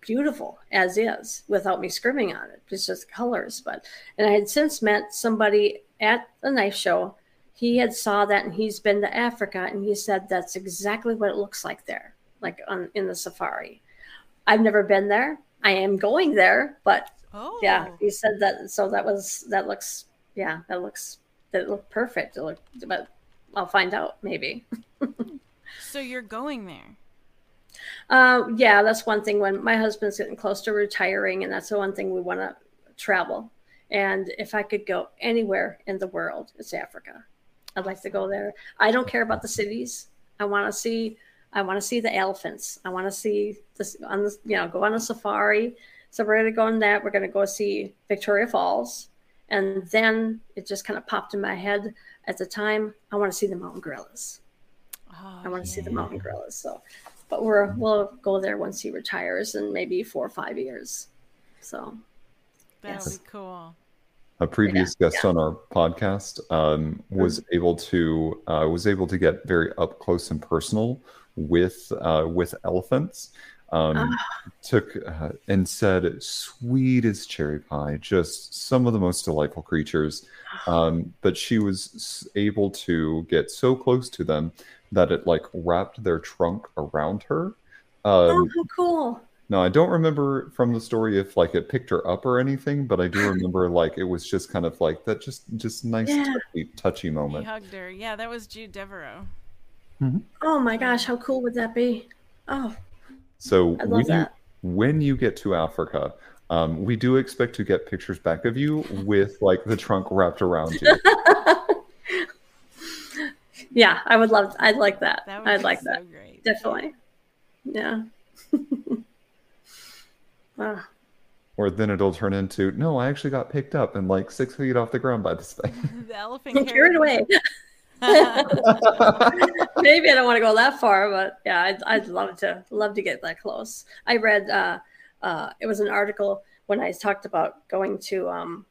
beautiful as is without me scrimming on it. It's just colors. But and I had since met somebody at the knife show. He had saw that and he's been to Africa and he said that's exactly what it looks like there, like on in the safari. I've never been there. I am going there, but Oh. yeah, he said that. So that was that looks yeah, that looks that looked perfect. It looked, but I'll find out maybe. So you're going there. Uh, yeah, that's one thing. When my husband's getting close to retiring, and that's the one thing we want to travel. And if I could go anywhere in the world, it's Africa. I'd like to go there. I don't care about the cities. I want to see. I want to see the elephants. I want to see this on the you know go on a safari. So we're gonna go on that. We're gonna go see Victoria Falls, and then it just kind of popped in my head at the time. I want to see the mountain gorillas. Oh, I want to see the mountain gorillas. So, but we're we'll go there once he retires in maybe four or five years. So That'll Yes. be cool. a previous guest on our podcast um, was able to uh, was able to get very up close and personal with uh, with elephants. Um, Ah. took uh, and said, "Sweet as cherry pie, just some of the most delightful creatures." Um, but she was able to get so close to them that it like wrapped their trunk around her. oh, Um, how cool. no, I don't remember from the story if like it picked her up or anything, but I do remember like it was just kind of like that, just just nice Yeah. touchy, touchy He moment. hugged her. Yeah, that was Jude Deveraux. Oh my gosh, how cool would that be? Oh, So when you, when you get to Africa, um, we do expect to get pictures back of you with like the trunk wrapped around you. yeah, I would love. I'd like that. That would I'd be like so that. great. Definitely. Yeah. wow. or then it'll turn into no, I actually got picked up and like six feet off the ground by this thing. the elephant Carried away. Maybe I don't want to go that far, but yeah, I'd, I'd love to love to get that close. I read uh, uh, it was an article when I talked about going to um,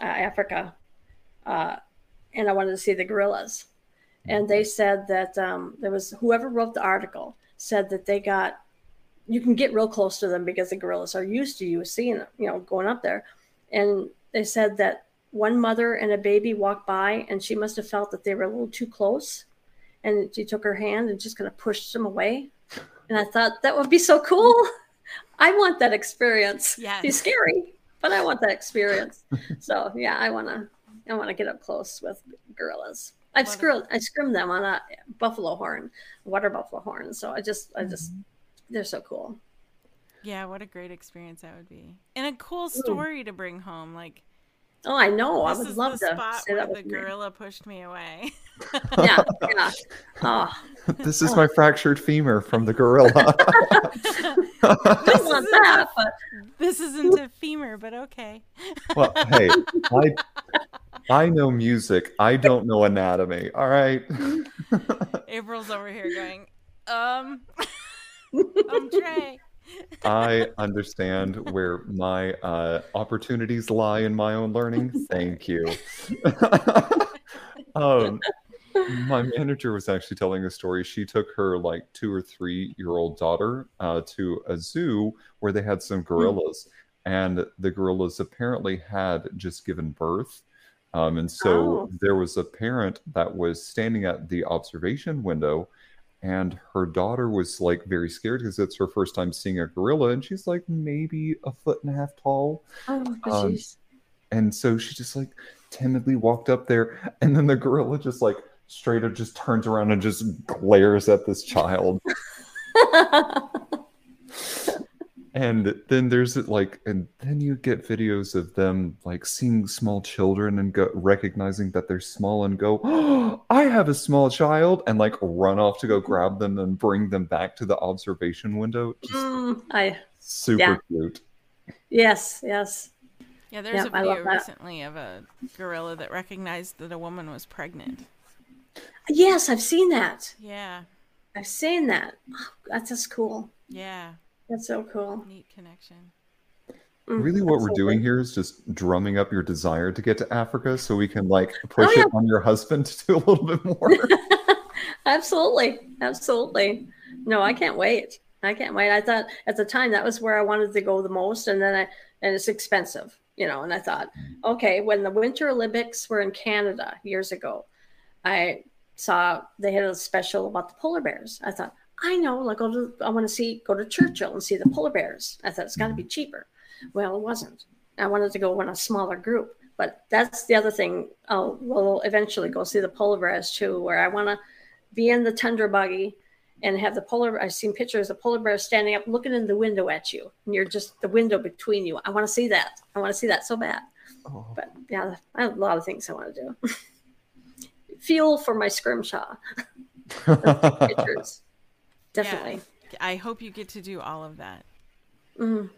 uh, Africa, uh, and I wanted to see the gorillas, and they said that um, there was whoever wrote the article said that they got you can get real close to them because the gorillas are used to you seeing you know going up there, and they said that one mother and a baby walked by and she must have felt that they were a little too close. And she took her hand and just kind of pushed them away. And i thought that would be so cool. I want that experience. Yeah, it's scary but i want that experience. So yeah i want to i want to get up close with gorillas. I've scrimmed i scrimmed them on a buffalo horn water buffalo horn. So i just i just mm-hmm. they're so cool. Yeah, what a great experience that would be. And a cool story to bring home. Like oh i know i would is love the to spot say where that the with me. gorilla pushed me away. yeah yeah oh this is my fractured femur from the gorilla. i don't that but this isn't a femur, but okay. well, hey, I I know music. I don't know anatomy. All right. April's over here going, um, um, Trey. I understand where my uh, opportunities lie in my own learning. Thank you. um, my manager was actually telling a story. She took her like two or three year old daughter uh, to a zoo where they had some gorillas, and the gorillas apparently had just given birth. Um, and so Oh. there was a parent that was standing at the observation window and her daughter was like very scared because it's her first time seeing a gorilla and she's like maybe a foot and a half tall. Oh Um, and so she just like timidly walked up there and then the gorilla just like straight up just turns around and just glares at this child and then there's like and then you get videos of them like seeing small children and go recognizing that they're small and go oh, i have a small child and like run off to go grab them and bring them back to the observation window just Mm, I super Yeah. cute yes, yes. Yeah, there's Yeah, a I love video recently of a gorilla that recognized that a woman was pregnant. Yes, I've seen that. Yeah, I've seen that. Oh, that's just cool. yeah, That's so cool. neat connection. Mm, really what we're doing here is just drumming up your desire to get to africa so we can like push Oh, yeah. it on your husband to do a little bit more absolutely, absolutely. No, I can't wait. I can't wait. I thought at the time that was where I wanted to go the most, and then I and it's expensive, you know. And I thought, okay, when the Winter Olympics were in Canada years ago, I saw they had a special about the polar bears. I thought, I know, like go to, I want to see go to Churchill and see the polar bears. I thought it's got to be mm. cheaper. Well, it wasn't. I wanted to go in a smaller group, but that's the other thing. I'll will eventually go see the polar bears too, where I want to be in the tundra buggy and have the polar. I've seen pictures of polar bears standing up, looking in the window at you, and you're just the window between you. I want to see that. I want to see that so bad. Oh, But yeah, I have a lot of things I want to do. Fuel for my scrimshaw pictures. Definitely. I hope you get to do all of that. Mhm.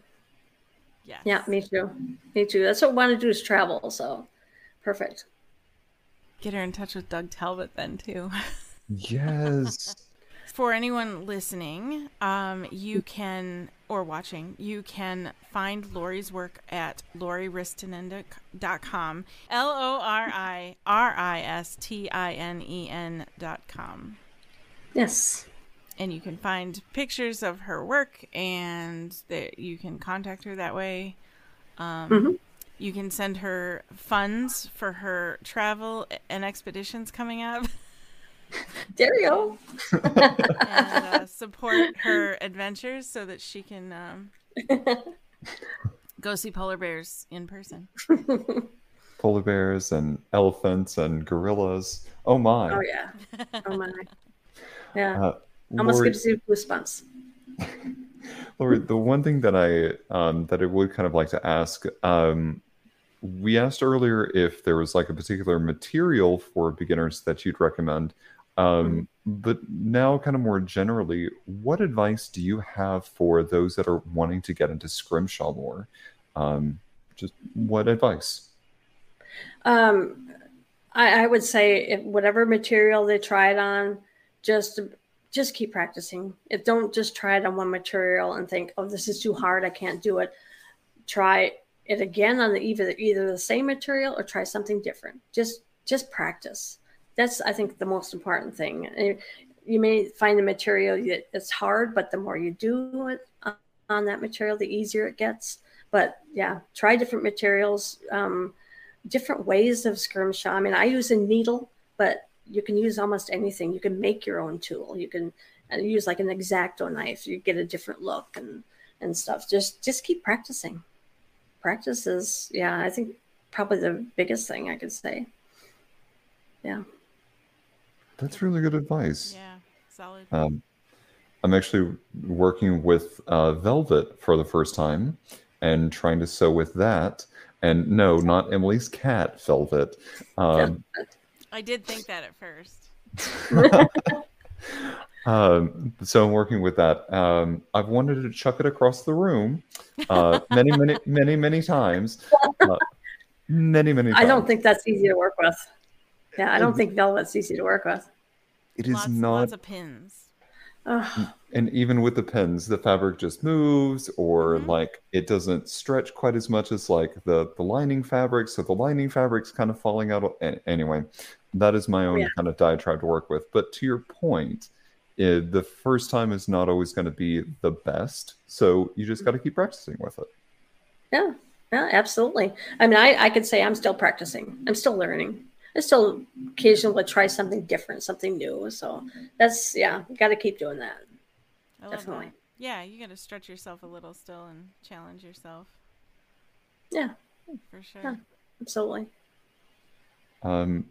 Yes. Yeah, me too. Me too. That's what I want to do is travel. So perfect. Get her in touch with Doug Talbot then too. yes For anyone listening, um, you can or watching, you can find Lori's work at loriristinen.com. L O R I R I S T I N E N dot com. Yes. And you can find pictures of her work, and that you can contact her that way. Um, Mm-hmm. You can send her funds for her travel and expeditions coming up, Dario and uh, support her adventures so that she can um, go see polar bears in person. Polar bears and elephants and gorillas. Oh my! Oh yeah. Oh my. Yeah. Uh, Almost gives you goosebumps. Lori, the one thing that I um, that I would kind of like to ask, um, we asked earlier if there was like a particular material for beginners that you'd recommend, um, but now kind of more generally, what advice do you have for those that are wanting to get into scrimshaw more? Um, just what advice? Um, I, I would say whatever material they try it on, just just keep practicing. If don't just try it on one material and think, oh, this is too hard, I can't do it. Try it again on the, either either the same material or try something different. Just just practice. That's I think the most important thing. You may find the material that it's hard, but the more you do it on- that material, the easier it gets. But yeah, try different materials. Um, different ways of scrimshaw. I mean, I use a needle, but you can use almost anything. You can make your own tool. You can uh, use like an X-Acto knife. You get a different look and and stuff. Just just keep practicing. Practice is yeah. I think probably the biggest thing I could say. Yeah. That's really good advice. Yeah, solid. Um, I'm actually working with uh, velvet for the first time and trying to sew with that. And no, not Emily's cat, Velvet. Um, I did think that at first. um, so I'm working with that. Um, I've wanted to chuck it across the room uh, many, many, many, many times. Uh, many, many times. I don't think that's easy to work with. Yeah, I don't think velvet's easy to work with. it is lots, not. lots of pins. Ugh. and even with the pins the fabric just moves or Mhm. like it doesn't stretch quite as much as like the the lining fabric so the lining fabric's kind of falling out anyway that is my own Yeah. kind of diatribe to work with but to your point eh, the first time is not always going to be the best so you just got to keep practicing with it Yeah, yeah, absolutely. I mean, I, I could say I'm still practicing. I'm still learning. I still occasionally try something different, something new. So that's yeah, you got to keep doing that. I love Definitely. that. Yeah, you got to stretch yourself a little still and challenge yourself Yeah, for sure. Yeah. absolutely. um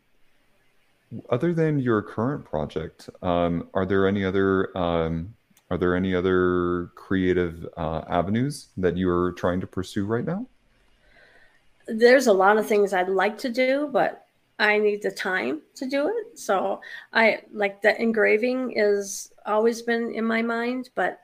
other than your current project um are there any other um are there any other creative uh, avenues that you are trying to pursue right now There's a lot of things I'd like to do, but I need the time to do it. So I like the engraving is always been in my mind, but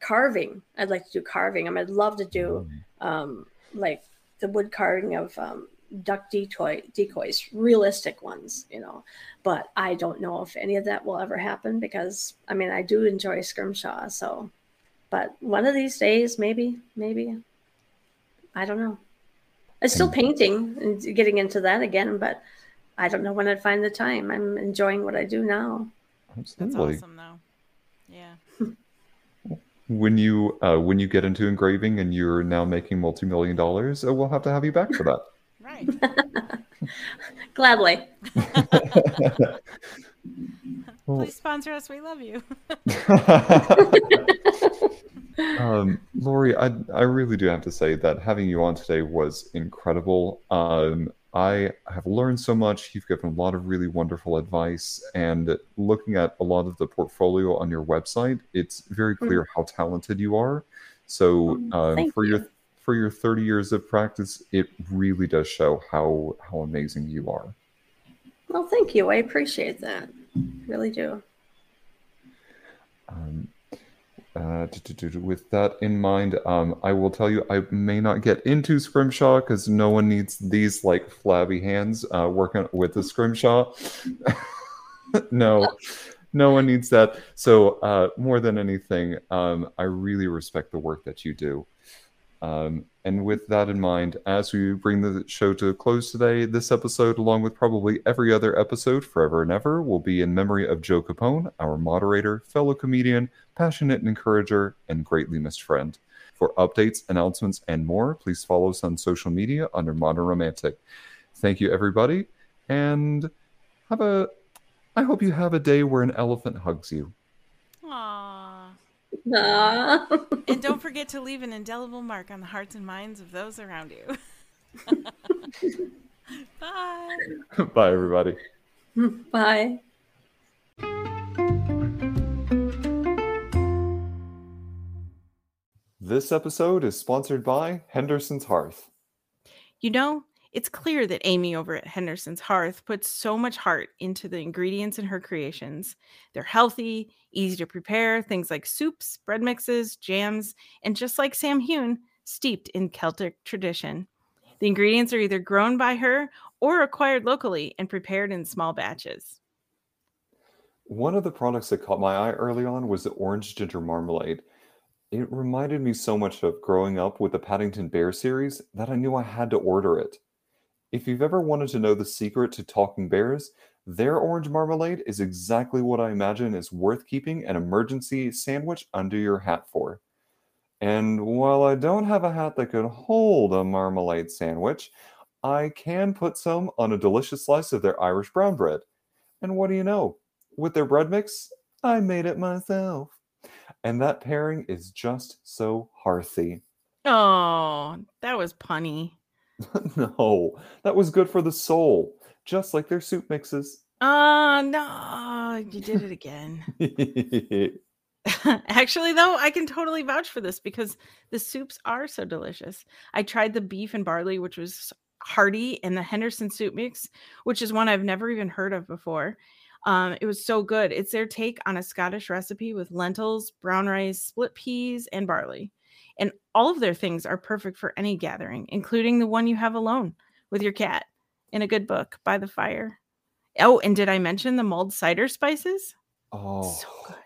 carving, I'd like to do carving. I mean, I'd love to do um, like the wood carving of um, duck decoy decoys, realistic ones, you know. But I don't know if any of that will ever happen because I mean I do enjoy scrimshaw, so. But one of these days, maybe, maybe, I don't know. I'm still painting and getting into that again, but I don't know when I'd find the time. I'm enjoying what I do now. That's Absolutely. awesome, though. Yeah. When you uh, when you get into engraving and you're now making multi-million dollars, uh, we'll have to have you back for that. Right. Gladly. Please sponsor us. We love you. Um, Lori, I I really do have to say that having you on today was incredible. Um, I have learned so much. You've given a lot of really wonderful advice, and looking at a lot of the portfolio on your website, it's very clear how talented you are. So, Mm, um, for your for your 30 years of practice, it really does show how how amazing you are. Well, thank you. I appreciate that. Really do. Um, uh, with that in mind, um, I will tell you I may not get into scrimshaw because no one needs these like flabby hands uh, working with the scrimshaw. no, no one needs that. So uh, more than anything, um, I really respect the work that you do. Um, and with that in mind, as we bring the show to a close today, this episode, along with probably every other episode forever and ever, will be in memory of Joe Capone, our moderator, fellow comedian, passionate encourager, and greatly missed friend. For updates, announcements, and more, please follow us on social media under Modern Romantic. Thank you, everybody, and have a. I hope you have a day where an elephant hugs you. Aww. Nah. And don't forget to leave an indelible mark on the hearts and minds of those around you. Bye. Bye, everybody. Bye. This episode is sponsored by Henderson's Hearth. You know, it's clear that Amy over at Henderson's Hearth puts so much heart into the ingredients in her creations. They're healthy, easy to prepare, things like soups, bread mixes, jams, and just like Samhain, steeped in Celtic tradition. The ingredients are either grown by her or acquired locally and prepared in small batches. One of the products that caught my eye early on was the orange ginger marmalade. It reminded me so much of growing up with the Paddington Bear series that I knew I had to order it. If you've ever wanted to know the secret to talking bears, their orange marmalade is exactly what I imagine is worth keeping an emergency sandwich under your hat for. And while I don't have a hat that could hold a marmalade sandwich, I can put some on a delicious slice of their Irish brown bread. And what do you know? With their bread mix, I made it myself. And that pairing is just so hearthy. Oh, that was punny. no, that was good for the soul, just like their soup mixes. Oh, no, you did it again. Actually, though, I can totally vouch for this because the soups are so delicious. I tried the beef and barley, which was hearty, and the Henderson soup mix, which is one I've never even heard of before. Um, it was so good. It's their take on a Scottish recipe with lentils, brown rice, split peas, and barley. And all of their things are perfect for any gathering, including the one you have alone with your cat in a good book by the fire. Oh, and did I mention the mulled cider spices? oh, So good.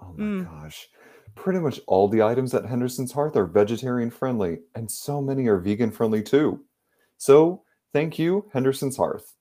oh my Mm. gosh. Pretty much all the items at Henderson's Hearth are vegetarian friendly, and so many are vegan friendly too. So, thank you, Henderson's Hearth.